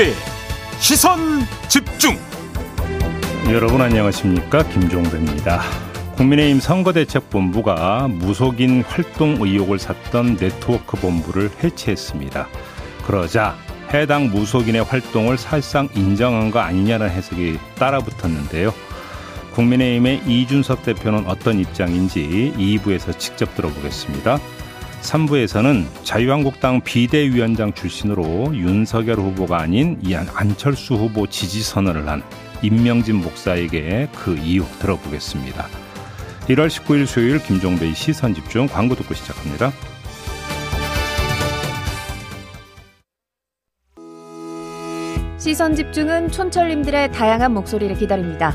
김종배 시선 집중 여러분 안녕하십니까 김종배입니다. 국민의힘 선거대책본부가 무속인 활동 의혹을 샀던 네트워크 본부를 해체했습니다. 그러자 해당 무속인의 활동을 사실상 인정한 거 아니냐는 해석이 따라붙었는데요. 국민의힘의 이준석 대표는 어떤 입장인지 2부에서 직접 들어보겠습니다. 3부에서는 자유한국당 비대위원장 출신으로 윤석열 후보가 아닌 이안 안철수 후보 지지 선언을 한 임명진 목사에게 그 이유 들어보겠습니다. 1월 19일 수요일 김종배의 시선 집중 광고 듣고 시작합니다. 시선 집중은 촌철님들의 다양한 목소리를 기다립니다.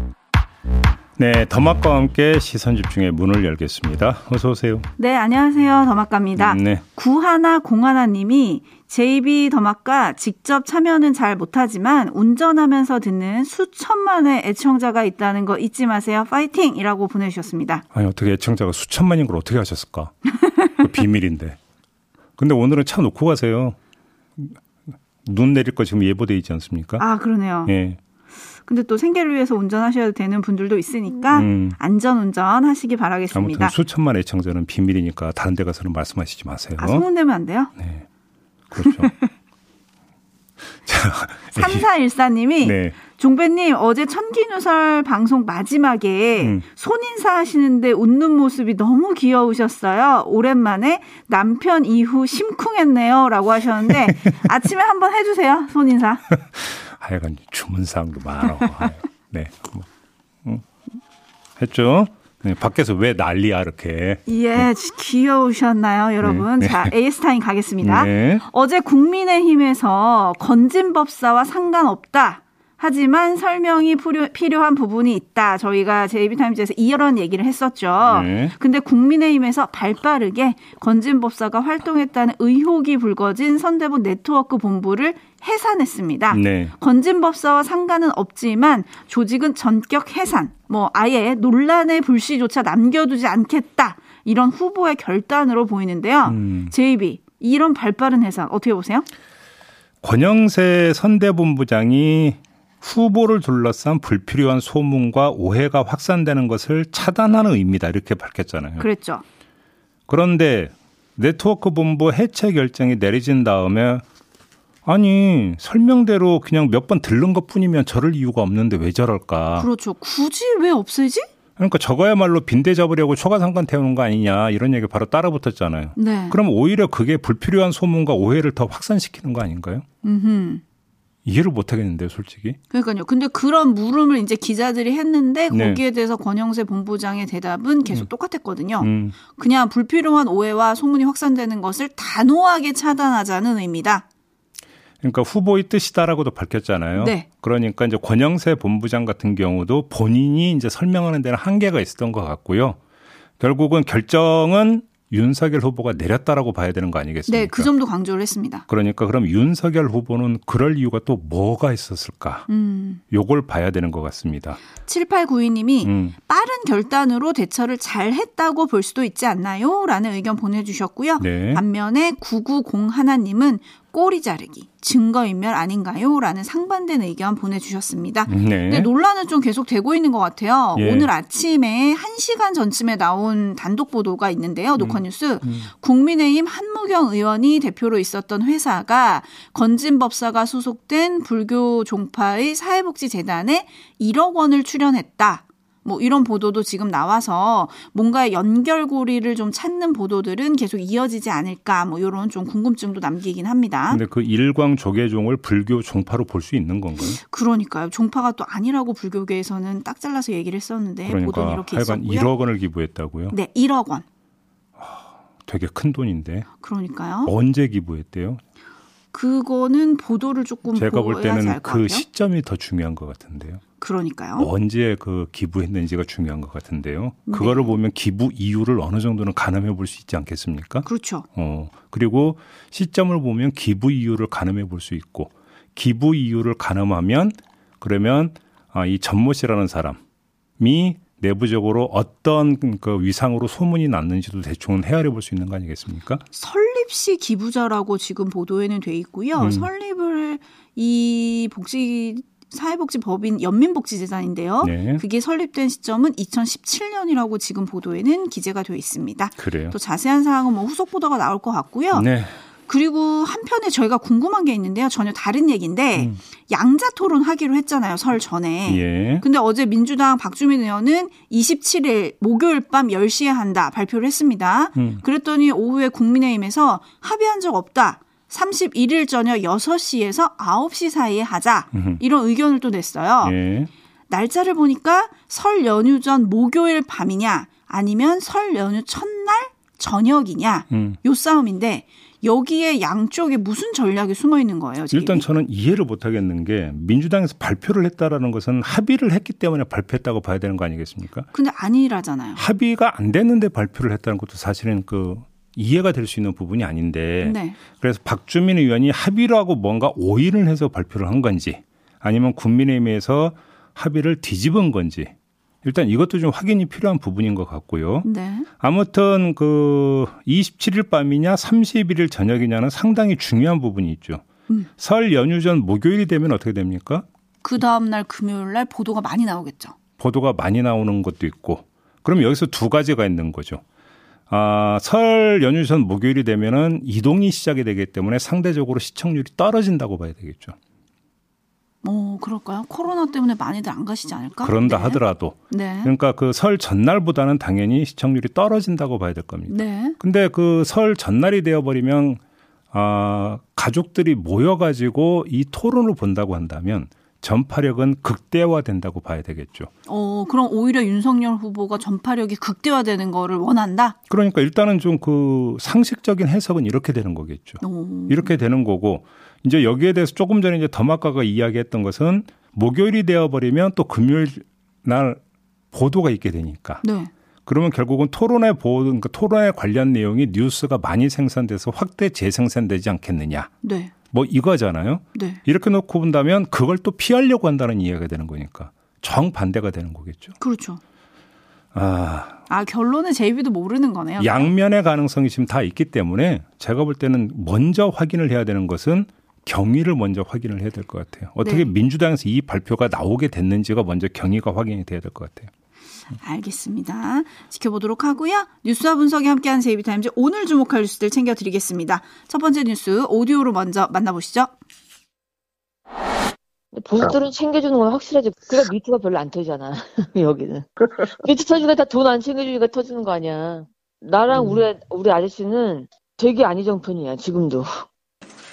네, 더마과 함께 시선 집중의 문을 열겠습니다. 어서 오세요. 네, 안녕하세요. 더마과입니다. 네. 구하나 공하나님이 JB 더마과 직접 참여는 잘 못하지만 운전하면서 듣는 수천만의 애청자가 있다는 거 잊지 마세요. 파이팅이라고 보내주셨습니다. 아니 어떻게 애청자가 수천만인 걸 어떻게 하셨을까? 그 비밀인데. 근데 오늘은 차 놓고 가세요. 눈 내릴 거 지금 예보돼 있지 않습니까? 아 그러네요. 예. 근데 또 생계를 위해서 운전하셔야 되는 분들도 있으니까 음. 안전 운전 하시기 바라겠습니다. 아무튼 수천만 애청자는 비밀이니까 다른 데 가서는 말씀하시지 마세요. 아, 소문내면 안 돼요? 네. 그렇죠. 자, 3414님이 네. 종배님 어제 천기누설 방송 마지막에 음. 손인사 하시는데 웃는 모습이 너무 귀여우셨어요. 오랜만에 남편 이후 심쿵했네요. 라고 하셨는데 아침에 한번 해주세요. 손인사. 하여간 주문사항도 많아. 네. 뭐, 음. 했죠? 네, 밖에서 왜 난리야 이렇게. 예, 네. 귀여우셨나요, 여러분? 네. 자, 에이스타임 가겠습니다. 네. 어제 국민의힘에서 건진법사와 상관없다. 하지만 설명이 필요, 한 부분이 있다. 저희가 JB Times에서 이런 얘기를 했었죠. 네. 근데 국민의힘에서 발빠르게 건진법사가 활동했다는 의혹이 불거진 선대본 네트워크 본부를 해산했습니다. 네. 건진법사와 상관은 없지만 조직은 전격 해산, 뭐 아예 논란의 불씨조차 남겨두지 않겠다. 이런 후보의 결단으로 보이는데요. 음. 제이비 이런 발빠른 해산 어떻게 보세요? 권영세 선대본부장이 후보를 둘러싼 불필요한 소문과 오해가 확산되는 것을 차단하는 의미다 이렇게 밝혔잖아요. 그랬죠. 그런데 네트워크 본부 해체 결정이 내려진 다음에 아니 설명대로 그냥 몇 번 들른 것뿐이면 저럴 이유가 없는데 왜 저럴까? 그렇죠. 굳이 왜 없애지? 그러니까 저거야말로 빈대 잡으려고 초과 상관 태우는 거 아니냐 이런 얘기 바로 따라붙었잖아요. 네. 그럼 오히려 그게 불필요한 소문과 오해를 더 확산시키는 거 아닌가요? 음. 이해를 못 하겠는데요, 솔직히. 그러니까요. 근데 그런 물음을 이제 기자들이 했는데 네. 거기에 대해서 권영세 본부장의 대답은 계속 음. 똑같았거든요. 음. 그냥 불필요한 오해와 소문이 확산되는 것을 단호하게 차단하자는 의미다. 그러니까 후보의 뜻이다라고도 밝혔잖아요. 네. 그러니까 이제 권영세 본부장 같은 경우도 본인이 이제 설명하는 데는 한계가 있었던 것 같고요. 결국은 결정은 윤석열 후보가 내렸다라고 봐야 되는 거 아니겠습니까? 네, 그 점도 강조를 했습니다. 그러니까 그럼 윤석열 후보는 그럴 이유가 또 뭐가 있었을까? 음. 요걸 봐야 되는 것 같습니다. 7892님이 음. 빠른 결단으로 대처를 잘 했다고 볼 수도 있지 않나요? 라는 의견 보내주셨고요. 네. 반면에 990 하나님은 꼬리 자르기, 증거인멸 아닌가요? 라는 상반된 의견 보내주셨습니다. 네. 근데 논란은 좀 계속 되고 있는 것 같아요. 예. 오늘 아침에 1시간 전쯤에 나온 단독 보도가 있는데요. 녹화뉴스. 음. 음. 국민의힘 한무경 의원이 대표로 있었던 회사가 건진법사가 소속된 불교 종파의 사회복지재단에 1억 원을 출연했다. 뭐 이런 보도도 지금 나와서 뭔가 연결고리를 좀 찾는 보도들은 계속 이어지지 않을까 뭐 이런 좀 궁금증도 남기긴 합니다. 근데 그 일광 조계종을 불교 종파로 볼 수 있는 건가요? 그러니까요. 종파가 또 아니라고 불교계에서는 딱 잘라서 얘기를 했었는데 그러니까 보도는 이렇게 하여간 있었고요. 1억 원을 기부했다고요? 네, 1억 원. 되게 큰 돈인데. 그러니까요. 언제 기부했대요? 그거는 보도를 조금 제가 볼 때는 그 시점이 더 중요한 것 같은데요. 그러니까요. 언제 그 기부했는지가 중요한 것 같은데요. 네. 그거를 보면 기부 이유를 어느 정도는 가늠해 볼 수 있지 않겠습니까? 그렇죠. 어, 그리고 시점을 보면 기부 이유를 가늠해 볼 수 있고 기부 이유를 가늠하면 그러면 아, 이 전모 씨라는 사람이 내부적으로 어떤 그 위상으로 소문이 났는지도 대충 헤아려 볼 수 있는 거 아니겠습니까? 설립 시 기부자라고 지금 보도에는 돼 있고요. 음. 설립을 이 복지 사회복지법인 연민복지재단인데요. 네. 그게 설립된 시점은 2017년이라고 지금 보도에는 기재가 되어 있습니다. 그래요. 또 자세한 사항은 뭐 후속 보도가 나올 것 같고요. 네. 그리고 한편에 저희가 궁금한 게 있는데요. 전혀 다른 얘기인데 음. 양자 토론 하기로 했잖아요. 설 전에. 예. 근데 어제 민주당 박주민 의원은 27일 목요일 밤 10시에 한다 발표를 했습니다. 음. 그랬더니 오후에 국민의힘에서 합의한 적 없다. 31일 저녁 6시에서 9시 사이에 하자. 이런 의견을 또 냈어요. 예. 날짜를 보니까 설 연휴 전 목요일 밤이냐 아니면 설 연휴 첫날 저녁이냐 음. 요 싸움인데 여기에 양쪽에 무슨 전략이 숨어 있는 거예요? 지금? 일단 저는 이해를 못 하겠는 게 민주당에서 발표를 했다라는 것은 합의를 했기 때문에 발표했다고 봐야 되는 거 아니겠습니까? 근데 아니라잖아요. 합의가 안 됐는데 발표를 했다는 것도 사실은 그 이해가 될 수 있는 부분이 아닌데 네. 그래서 박주민 의원이 합의라고 뭔가 오인을 해서 발표를 한 건지 아니면 국민의힘에서 합의를 뒤집은 건지 일단 이것도 좀 확인이 필요한 부분인 것 같고요. 네. 아무튼 그 27일 밤이냐 31일 저녁이냐는 상당히 중요한 부분이 있죠. 음. 설 연휴 전 목요일이 되면 어떻게 됩니까? 그 다음 날 금요일 날 보도가 많이 나오겠죠. 보도가 많이 나오는 것도 있고 그럼 여기서 두 가지가 있는 거죠. 아, 설 연휴 전 목요일이 되면은 이동이 시작이 되기 때문에 상대적으로 시청률이 떨어진다고 봐야 되겠죠. 어, 그럴까요? 코로나 때문에 많이들 안 가시지 않을까? 그런다 네. 하더라도. 네. 그러니까 그 설 전날보다는 당연히 시청률이 떨어진다고 봐야 될 겁니다. 네. 근데 그 설 전날이 되어버리면 아, 가족들이 모여가지고 이 토론을 본다고 한다면 전파력은 극대화된다고 봐야 되겠죠. 어, 그럼 오히려 윤석열 후보가 전파력이 극대화되는 거를 원한다? 그러니까 일단은 좀 그 상식적인 해석은 이렇게 되는 거겠죠. 오. 이렇게 되는 거고 이제 여기에 대해서 조금 전에 이제 더마카가 이야기했던 것은 목요일이 되어버리면 또 금요일 날 보도가 있게 되니까. 네. 그러면 결국은 토론회 보도, 그러니까 토론회 관련 내용이 뉴스가 많이 생산돼서 확대 재생산되지 않겠느냐. 네. 뭐 이거잖아요. 네. 이렇게 놓고 본다면 그걸 또 피하려고 한다는 이야기가 되는 거니까 정반대가 되는 거겠죠. 그렇죠. 아. 아, 결론은 JB도 모르는 거네요. 양면의 가능성이 지금 다 있기 때문에 제가 볼 때는 먼저 확인을 해야 되는 것은 경위를 먼저 확인을 해야 될 것 같아요. 어떻게 네. 민주당에서 이 발표가 나오게 됐는지가 먼저 경위가 확인이 돼야 될 것 같아요. 알겠습니다. 지켜보도록 하고요. 뉴스와 분석이 함께한 JB Times 오늘 주목할 뉴스들 챙겨드리겠습니다. 첫 번째 뉴스 오디오로 먼저 만나보시죠. 보수들은 챙겨주는 건 확실하지. 그러니까 미투가 별로 안 터지잖아. 여기는. 미투 터지니까 다 돈 안 챙겨주니까 터지는 거 아니야. 나랑 음. 우리 우리 아저씨는 되게 안희정 편이야 지금도.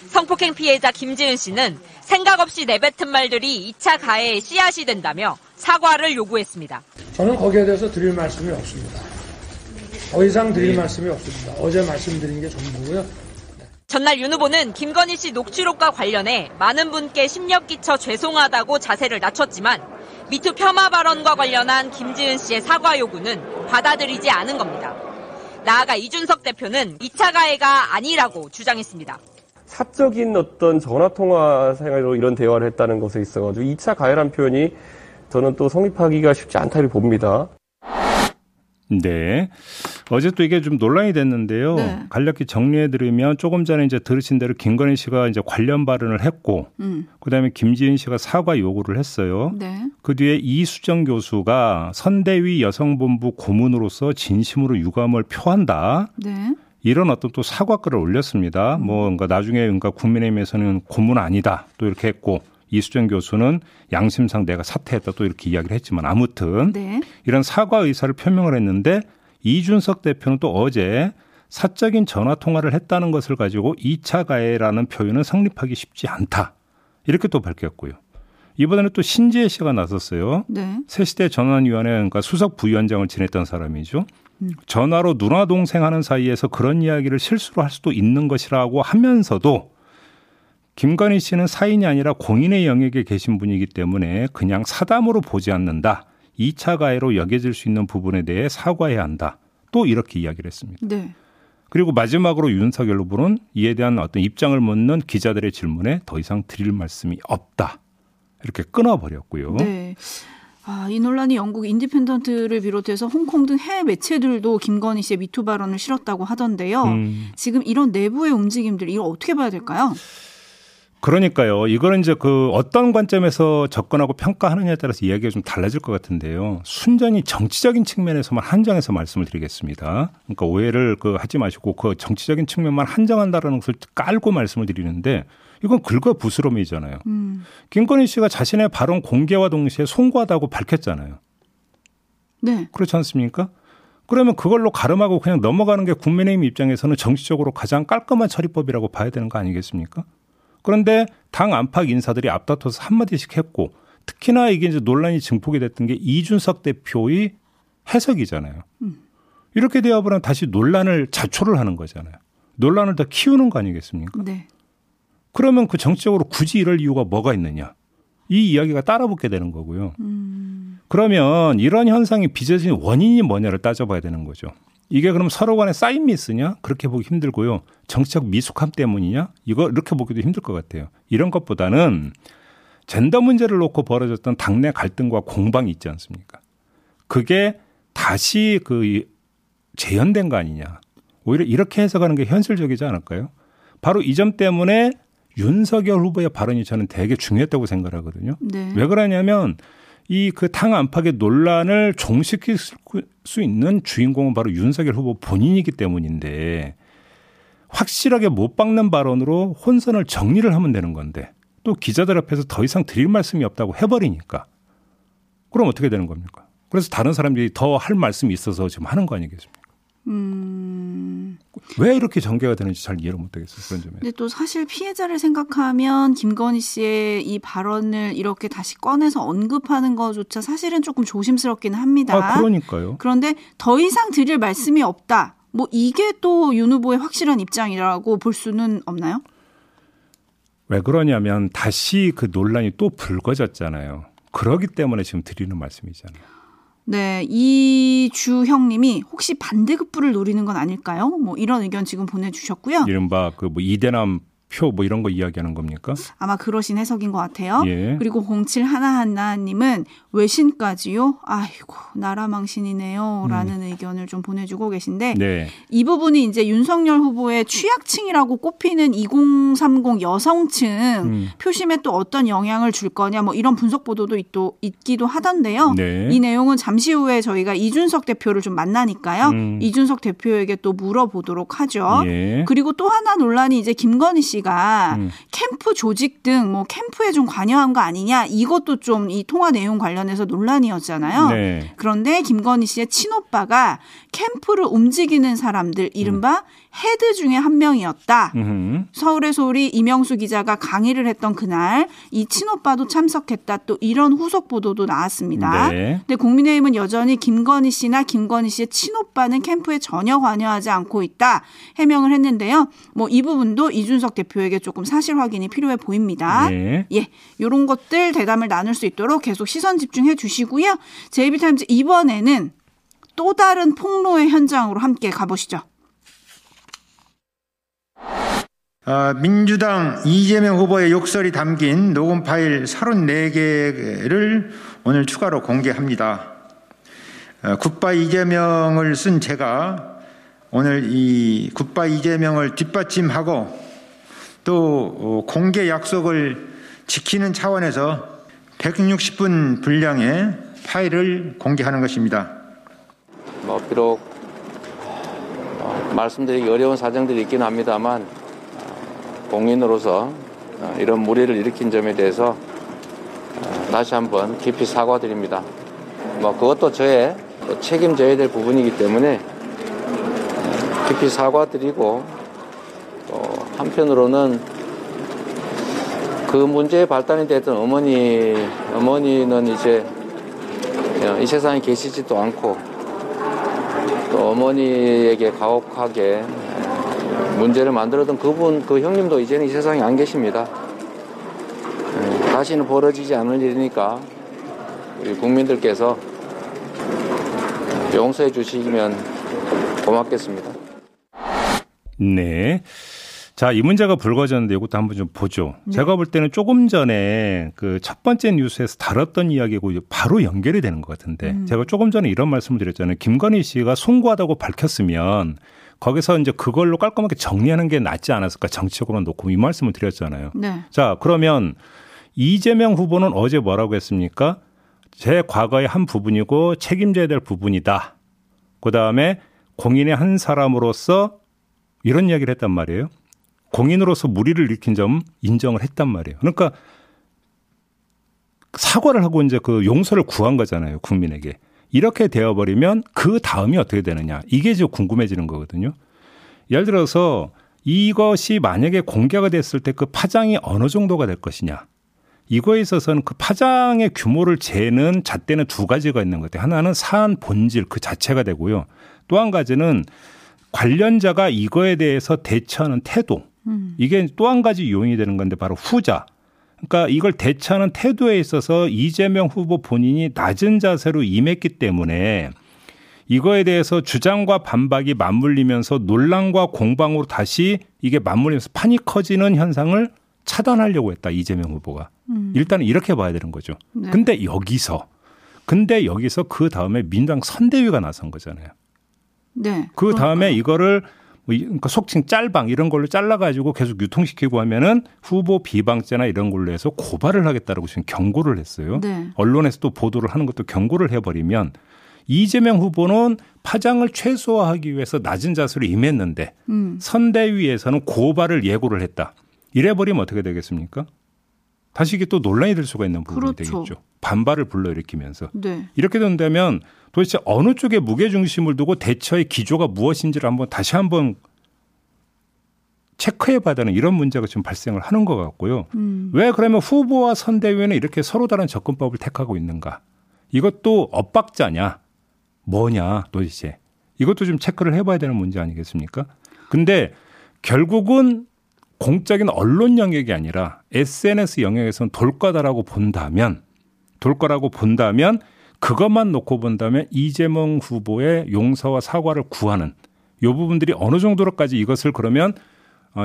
성폭행 피해자 김지은 씨는 생각 없이 내뱉은 말들이 2차 가해의 씨앗이 된다며 사과를 요구했습니다. 저는 거기에 대해서 드릴 말씀이 없습니다. 더 이상 드릴 말씀이 없습니다. 어제 말씀드린 게 전부고요. 전날 윤 후보는 김건희 씨 녹취록과 관련해 많은 분께 심력 끼쳐 죄송하다고 자세를 낮췄지만 미투 폄하 발언과 관련한 김지은 씨의 사과 요구는 받아들이지 않은 겁니다. 나아가 이준석 대표는 2차 가해가 아니라고 주장했습니다. 사적인 어떤 전화 통화 생활로 이런 대화를 했다는 것에 있어가지고 2차 가해란 표현이 저는 또 성립하기가 쉽지 않다고 봅니다. 네. 어제 또 이게 좀 논란이 됐는데요. 네. 간략히 정리해 드리면 조금 전에 이제 들으신 대로 김건희 씨가 이제 관련 발언을 했고, 음. 그 다음에 김지은 씨가 사과 요구를 했어요. 네. 그 뒤에 이수정 교수가 선대위 여성본부 고문으로서 진심으로 유감을 표한다. 네. 이런 어떤 또 사과글을 올렸습니다. 음. 뭐, 그러니까 나중에 그러니까 국민의힘에서는 고문 아니다. 또 이렇게 했고, 이수정 교수는 양심상 내가 사퇴했다 또 이렇게 이야기를 했지만 아무튼 네. 이런 사과 의사를 표명을 했는데 이준석 대표는 또 어제 사적인 전화 통화를 했다는 것을 가지고 2차 가해라는 표현은 성립하기 쉽지 않다. 이렇게 또 밝혔고요. 이번에는 또 신지혜 씨가 나섰어요. 네. 새시대 전환위원회 그러니까 수석 부위원장을 지냈던 사람이죠. 음. 전화로 누나 동생 하는 사이에서 그런 이야기를 실수로 할 수도 있는 것이라고 하면서도 김건희 씨는 사인이 아니라 공인의 영역에 계신 분이기 때문에 그냥 사담으로 보지 않는다. 2차 가해로 여겨질 수 있는 부분에 대해 사과해야 한다. 또 이렇게 이야기를 했습니다. 네. 그리고 마지막으로 윤석열 후보는 이에 대한 어떤 입장을 묻는 기자들의 질문에 더 이상 드릴 말씀이 없다. 이렇게 끊어버렸고요. 네. 아, 이 논란이 영국 인디펜던트를 비롯해서 홍콩 등 해외 매체들도 김건희 씨의 미투 발언을 실었다고 하던데요. 음. 지금 이런 내부의 움직임들 이걸 어떻게 봐야 될까요? 그러니까요. 이거는 이제 그 어떤 관점에서 접근하고 평가하느냐에 따라서 이야기가 좀 달라질 것 같은데요. 순전히 정치적인 측면에서만 한정해서 말씀을 드리겠습니다. 그러니까 오해를 그 하지 마시고 그 정치적인 측면만 한정한다라는 것을 깔고 말씀을 드리는데 이건 긁어 부스럼이잖아요. 음. 김건희 씨가 자신의 발언 공개와 동시에 송구하다고 밝혔잖아요. 네. 그렇지 않습니까? 그러면 그걸로 가름하고 그냥 넘어가는 게 국민의힘 입장에서는 정치적으로 가장 깔끔한 처리법이라고 봐야 되는 거 아니겠습니까? 그런데 당 안팎 인사들이 앞다퉈서 한마디씩 했고 특히나 이게 이제 논란이 증폭이 됐던 게 이준석 대표의 해석이잖아요. 음. 이렇게 되어버리면 다시 논란을 자초를 하는 거잖아요. 논란을 더 키우는 거 아니겠습니까? 네. 그러면 그 정치적으로 굳이 이럴 이유가 뭐가 있느냐. 이 이야기가 따라붙게 되는 거고요. 음. 그러면 이런 현상이 빚어진 원인이 뭐냐를 따져봐야 되는 거죠. 이게 그럼 서로 간에 쌓인 미스냐? 그렇게 보기 힘들고요. 정치적 미숙함 때문이냐? 이거 이렇게 보기도 힘들 것 같아요. 이런 것보다는 젠더 문제를 놓고 벌어졌던 당내 갈등과 공방이 있지 않습니까? 그게 다시 그 재현된 거 아니냐. 오히려 이렇게 해석하는 게 현실적이지 않을까요? 바로 이 점 때문에 윤석열 후보의 발언이 저는 되게 중요했다고 생각하거든요. 네. 왜 그러냐면 이 그 당 안팎의 논란을 종식시킬 수 있는 주인공은 바로 윤석열 후보 본인이기 때문인데 확실하게 못 박는 발언으로 혼선을 정리를 하면 되는 건데 또 기자들 앞에서 더 이상 드릴 말씀이 없다고 해버리니까 그럼 어떻게 되는 겁니까? 그래서 다른 사람들이 더 할 말씀이 있어서 지금 하는 거 아니겠습니까? 음. 왜 이렇게 전개가 되는지 잘 이해를 못하겠어요. 그런 점에. 근데 또 사실 피해자를 생각하면 김건희 씨의 이 발언을 이렇게 다시 꺼내서 언급하는 것조차 사실은 조금 조심스럽기는 합니다. 아, 그러니까요. 그런데 더 이상 드릴 말씀이 없다. 뭐 이게 또 윤 후보의 확실한 입장이라고 볼 수는 없나요? 왜 그러냐면 다시 그 논란이 또 불거졌잖아요. 그러기 때문에 지금 드리는 말씀이잖아요. 네, 이주형님이 혹시 반대급부를 노리는 건 아닐까요? 뭐 이런 의견 지금 보내주셨고요. 이른바 그 뭐 이대남 표 뭐 이런 거 이야기하는 겁니까? 아마 그러신 해석인 것 같아요. 예. 그리고 07 하나하나님은 외신까지요? 아이고 나라 망신이네요. 라는 음. 의견을 좀 보내주고 계신데 네. 이 부분이 이제 윤석열 후보의 취약층이라고 꼽히는 2030 여성층 음. 표심에 또 어떤 영향을 줄 거냐 뭐 이런 분석 보도도 있, 있기도 하던데요. 네. 이 내용은 잠시 후에 저희가 이준석 대표를 좀 만나니까요. 음. 이준석 대표에게 또 물어보도록 하죠. 예. 그리고 또 하나 논란이 이제 김건희 씨 씨가 음. 캠프 조직 등 뭐 캠프에 좀 관여한 거 아니냐 이것도 좀 이 통화 내용 관련해서 논란이었잖아요. 네. 그런데 김건희 씨의 친오빠가 캠프를 움직이는 사람들 이른바 음. 헤드 중에 한 명이었다. 음흠. 서울의 소리 이명수 기자가 강의를 했던 그날 이 친오빠도 참석했다. 또 이런 후속 보도도 나왔습니다. 네. 근데 국민의힘은 여전히 김건희 씨나 김건희 씨의 친오빠는 캠프에 전혀 관여하지 않고 있다. 해명을 했는데요. 뭐 이 부분도 이준석 대표 에게 조금 사실 확인이 필요해 보입니다. 네. 예. 요런 것들 대담을 나눌 수 있도록 계속 시선 집중해 주시고요. 제이비타임즈 이번에는 또 다른 폭로의 현장으로 함께 가보시죠. 어, 민주당 이재명 후보의 욕설이 담긴 녹음 파일 34개를 오늘 추가로 공개합니다. 어, 굿바 이재명을 쓴 제가 오늘 이 굿바 이재명을 뒷받침하고 또 어, 공개 약속을 지키는 차원에서 160분 분량의 파일을 공개하는 것입니다. 뭐 비록 말씀드리기 어려운 사정들이 있긴 합니다만 공인으로서 어, 이런 무리를 일으킨 점에 대해서 어, 다시 한번 깊이 사과드립니다. 뭐 그것도 저의 책임져야 될 부분이기 때문에 깊이 사과드리고 또 한편으로는 그 문제의 발단이 됐던 어머니 어머니는 이제 이 세상에 계시지도 않고 또 어머니에게 가혹하게 문제를 만들었던 그분, 그 형님도 이제는 이 세상에 안 계십니다. 다시는 벌어지지 않을 일이니까 우리 국민들께서 용서해 주시면 고맙겠습니다. 네. 자, 이 문제가 불거졌는데 이것도 한번 좀 보죠. 네. 제가 볼 때는 조금 전에 그 첫 번째 뉴스에서 다뤘던 이야기고 바로 연결이 되는 것 같은데 음. 제가 조금 전에 이런 말씀을 드렸잖아요. 김건희 씨가 송구하다고 밝혔으면 거기서 이제 그걸로 깔끔하게 정리하는 게 낫지 않았을까 정치적으로 놓고 이 말씀을 드렸잖아요. 네. 자, 그러면 이재명 후보는 어제 뭐라고 했습니까? 제 과거의 한 부분이고 책임져야 될 부분이다. 그 다음에 공인의 한 사람으로서 이런 이야기를 했단 말이에요. 공인으로서 무리를 일으킨 점 인정을 했단 말이에요. 그러니까 사과를 하고 이제 그 용서를 구한 거잖아요. 국민에게. 이렇게 되어버리면 그 다음이 어떻게 되느냐. 이게 이제 궁금해지는 거거든요. 예를 들어서 이것이 만약에 공개가 됐을 때 그 파장이 어느 정도가 될 것이냐. 이거에 있어서는 그 파장의 규모를 재는 잣대는 두 가지가 있는 것 같아요. 하나는 사안 본질 그 자체가 되고요. 또 한 가지는 관련자가 이거에 대해서 대처하는 태도. 음. 이게 또 한 가지 요인이 되는 건데 바로 후자. 그러니까 이걸 대처하는 태도에 있어서 이재명 후보 본인이 낮은 자세로 임했기 때문에 이거에 대해서 주장과 반박이 맞물리면서 논란과 공방으로 다시 이게 맞물리면서 판이 커지는 현상을 차단하려고 했다 이재명 후보가 음. 일단은 이렇게 봐야 되는 거죠. 네. 근데 여기서 근데 여기서 그 다음에 민주당 선대위가 나선 거잖아요. 네. 그 다음에 이거를 뭐 그러니까 속칭 짤방 이런 걸로 잘라가지고 계속 유통시키고 하면은 후보 비방죄나 이런 걸로 해서 고발을 하겠다라고 지금 경고를 했어요. 네. 언론에서 또 보도를 하는 것도 경고를 해버리면 이재명 후보는 파장을 최소화하기 위해서 낮은 자세로 임했는데 음. 선대위에서는 고발을 예고를 했다. 이래버리면 어떻게 되겠습니까? 다시 이게 또 논란이 될 수가 있는 부분이 그렇죠. 되겠죠. 반발을 불러일으키면서. 네. 이렇게 된다면 도대체 어느 쪽에 무게 중심을 두고 대처의 기조가 무엇인지를 한번 다시 한번 체크해 봐야 되는 이런 문제가 지금 발생을 하는 것 같고요. 음. 왜 그러면 후보와 선대위는 이렇게 서로 다른 접근법을 택하고 있는가? 이것도 엇박자냐? 뭐냐 도대체? 이것도 좀 체크를 해봐야 되는 문제 아니겠습니까? 근데 결국은 공적인 언론 영역이 아니라 SNS 영역에서는 돌 거다라고 본다면 돌 거라고 본다면 그것만 놓고 본다면 이재명 후보의 용서와 사과를 구하는 요 부분들이 어느 정도로까지 이것을 그러면 어,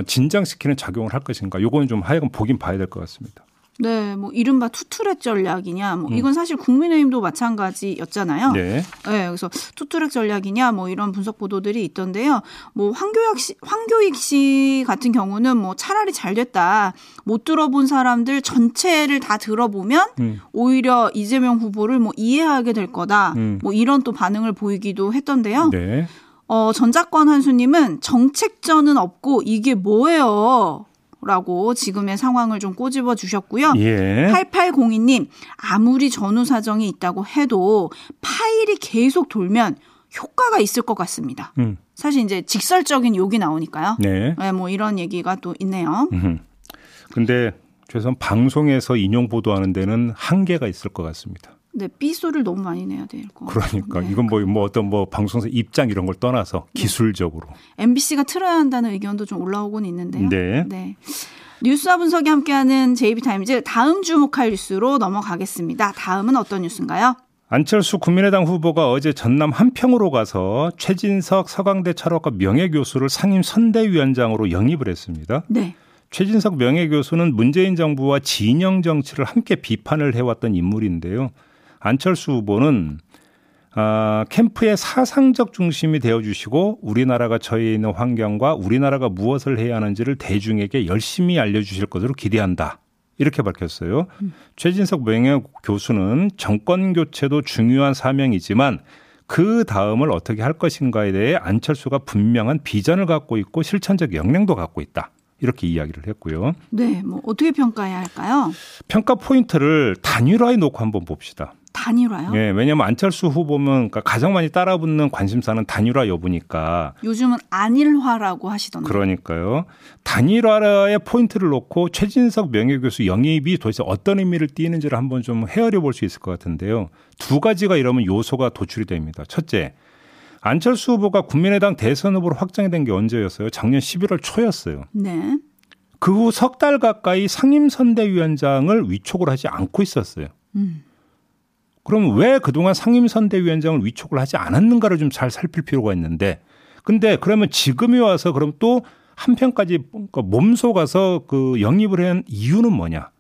진정시키는 작용을 할 것인가 요거는 좀 하여금 보긴 봐야 될 것 같습니다. 네, 뭐 이른바 투트랙 전략이냐, 뭐 음. 이건 사실 국민의힘도 마찬가지였잖아요. 네. 네, 그래서 투트랙 전략이냐, 뭐 이런 분석 보도들이 있던데요. 뭐 황교익 씨, 황교익 씨 같은 경우는 뭐 차라리 잘 됐다. 못 들어본 사람들 전체를 다 들어보면 음. 오히려 이재명 후보를 뭐 이해하게 될 거다. 음. 뭐 이런 또 반응을 보이기도 했던데요. 네. 어, 전작권 한수님은 정책전은 없고 이게 뭐예요? 라고 지금의 상황을 좀 꼬집어 주셨고요. 예. 8802님, 아무리 전후 사정이 있다고 해도 파일이 계속 돌면 효과가 있을 것 같습니다. 음. 사실 이제 직설적인 욕이 나오니까요. 네. 네. 뭐 이런 얘기가 또 있네요. 음. 근데 최소한 방송에서 인용 보도하는 데는 한계가 있을 것 같습니다. 네, 삐소를 너무 많이 내야 될 거. 그러니까 네. 이건 뭐, 뭐 어떤 뭐 방송사 입장 이런 걸 떠나서 네. 기술적으로 MBC가 틀어야 한다는 의견도 좀 올라오곤 있는데요. 네. 네. 뉴스와 분석이 함께하는 JB타임즈 다음 주목할 뉴스로 넘어가겠습니다. 다음은 어떤 뉴스인가요? 안철수 국민의당 후보가 어제 전남 한평으로 가서 최진석 서강대 철학과 명예교수를 상임 선대위원장으로 영입을 했습니다. 네. 최진석 명예교수는 문재인 정부와 진영 정치를 함께 비판을 해왔던 인물인데요. 안철수 후보는 아, 캠프의 사상적 중심이 되어주시고 우리나라가 처해 있는 환경과 우리나라가 무엇을 해야 하는지를 대중에게 열심히 알려주실 것으로 기대한다. 이렇게 밝혔어요. 음. 최진석 명예 교수는 정권 교체도 중요한 사명이지만 그 다음을 어떻게 할 것인가에 대해 안철수가 분명한 비전을 갖고 있고 실천적 역량도 갖고 있다. 이렇게 이야기를 했고요. 네, 뭐 어떻게 평가해야 할까요? 평가 포인트를 단일화해 놓고 한번 봅시다. 단일화요? 네, 왜냐하면 안철수 후보면 그러니까 가장 많이 따라붙는 관심사는 단일화 여부니까. 요즘은 안일화라고 하시던데. 그러니까요. 단일화의 포인트를 놓고 최진석 명예교수 영입이 도대체 어떤 의미를 띠는지를 한번 좀 헤아려 볼 수 있을 것 같은데요. 두 가지가 이러면 요소가 도출이 됩니다. 첫째, 안철수 후보가 국민의당 대선 후보로 확정이 된 게 언제였어요? 작년 11월 초였어요. 네. 그 후 석 달 가까이 상임선대위원장을 위촉을 하지 않고 있었어요. 음. 그럼 왜 그동안 상임선대위원장을 위촉을 하지 않았는가를 좀 잘 살필 필요가 있는데 근데 그러면 지금이 와서 그럼 또 한편까지 그러니까 몸속아서 그 영입을 한 이유는 뭐냐?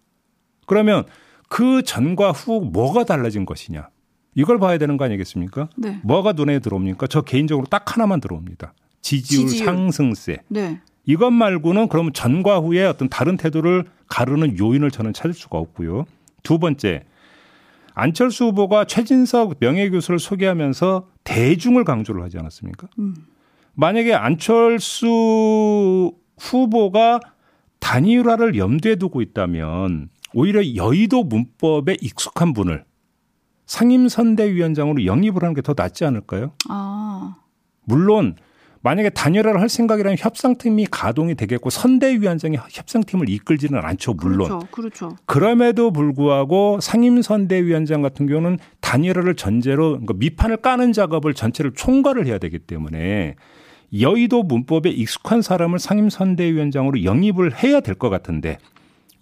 그러면 그 전과 후 뭐가 달라진 것이냐? 이걸 봐야 되는 거 아니겠습니까? 네. 뭐가 눈에 들어옵니까? 저 개인적으로 딱 하나만 들어옵니다. 지지율, 지지율. 상승세. 네. 이것 말고는 그러면 전과 후에 어떤 다른 태도를 가르는 요인을 저는 찾을 수가 없고요. 두 번째, 안철수 후보가 최진석 명예교수를 소개하면서 대중을 강조를 하지 않았습니까? 음. 만약에 안철수 후보가 단일화를 염두에 두고 있다면 오히려 여의도 문법에 익숙한 분을 상임선대위원장으로 영입을 하는 게 더 낫지 않을까요? 아. 물론 만약에 단일화를 할 생각이라면 협상팀이 가동이 되겠고 선대위원장이 협상팀을 이끌지는 않죠. 물론. 그렇죠. 그렇죠. 그럼에도 불구하고 상임선대위원장 같은 경우는 단일화를 전제로 그러니까 미판을 까는 작업을 전체를 총괄을 해야 되기 때문에 여의도 문법에 익숙한 사람을 상임선대위원장으로 영입을 해야 될 것 같은데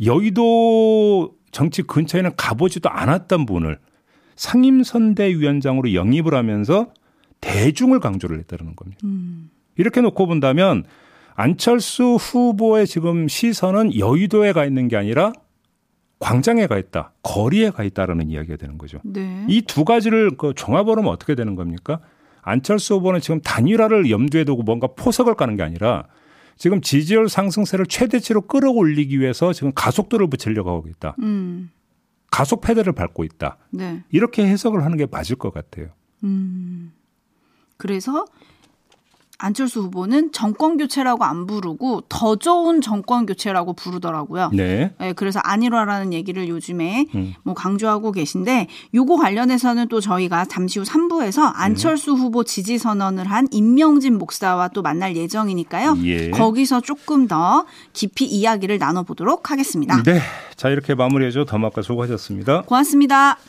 여의도 정치 근처에는 가보지도 않았던 분을 상임선대위원장으로 영입을 하면서 대중을 강조를 했다는 겁니다. 음. 이렇게 놓고 본다면 안철수 후보의 지금 시선은 여의도에 가 있는 게 아니라 광장에 가 있다, 거리에 가 있다라는 이야기가 되는 거죠. 네. 이두 가지를 그 종합으로 하면 어떻게 되는 겁니까? 안철수 후보는 지금 단일화를 염두에 두고 뭔가 포석을 까는 게 아니라 지금 지지율 상승세를 최대치로 끌어올리기 위해서 지금 가속도를 붙이려고 하고 있다. 음. 가속 페달을 밟고 있다. 네. 이렇게 해석을 하는 게 맞을 것 같아요. 음. 그래서 안철수 후보는 정권 교체라고 안 부르고 더 좋은 정권 교체라고 부르더라고요. 네. 네 그래서 아니라라는 얘기를 요즘에 음. 뭐 강조하고 계신데 요거 관련해서는 또 저희가 잠시 후 3부에서 안철수 네. 후보 지지 선언을 한 임명진 목사와 또 만날 예정이니까요. 예. 거기서 조금 더 깊이 이야기를 나눠 보도록 하겠습니다. 네. 자, 이렇게 마무리해 줘 더마카 수고하셨습니다. 고맙습니다.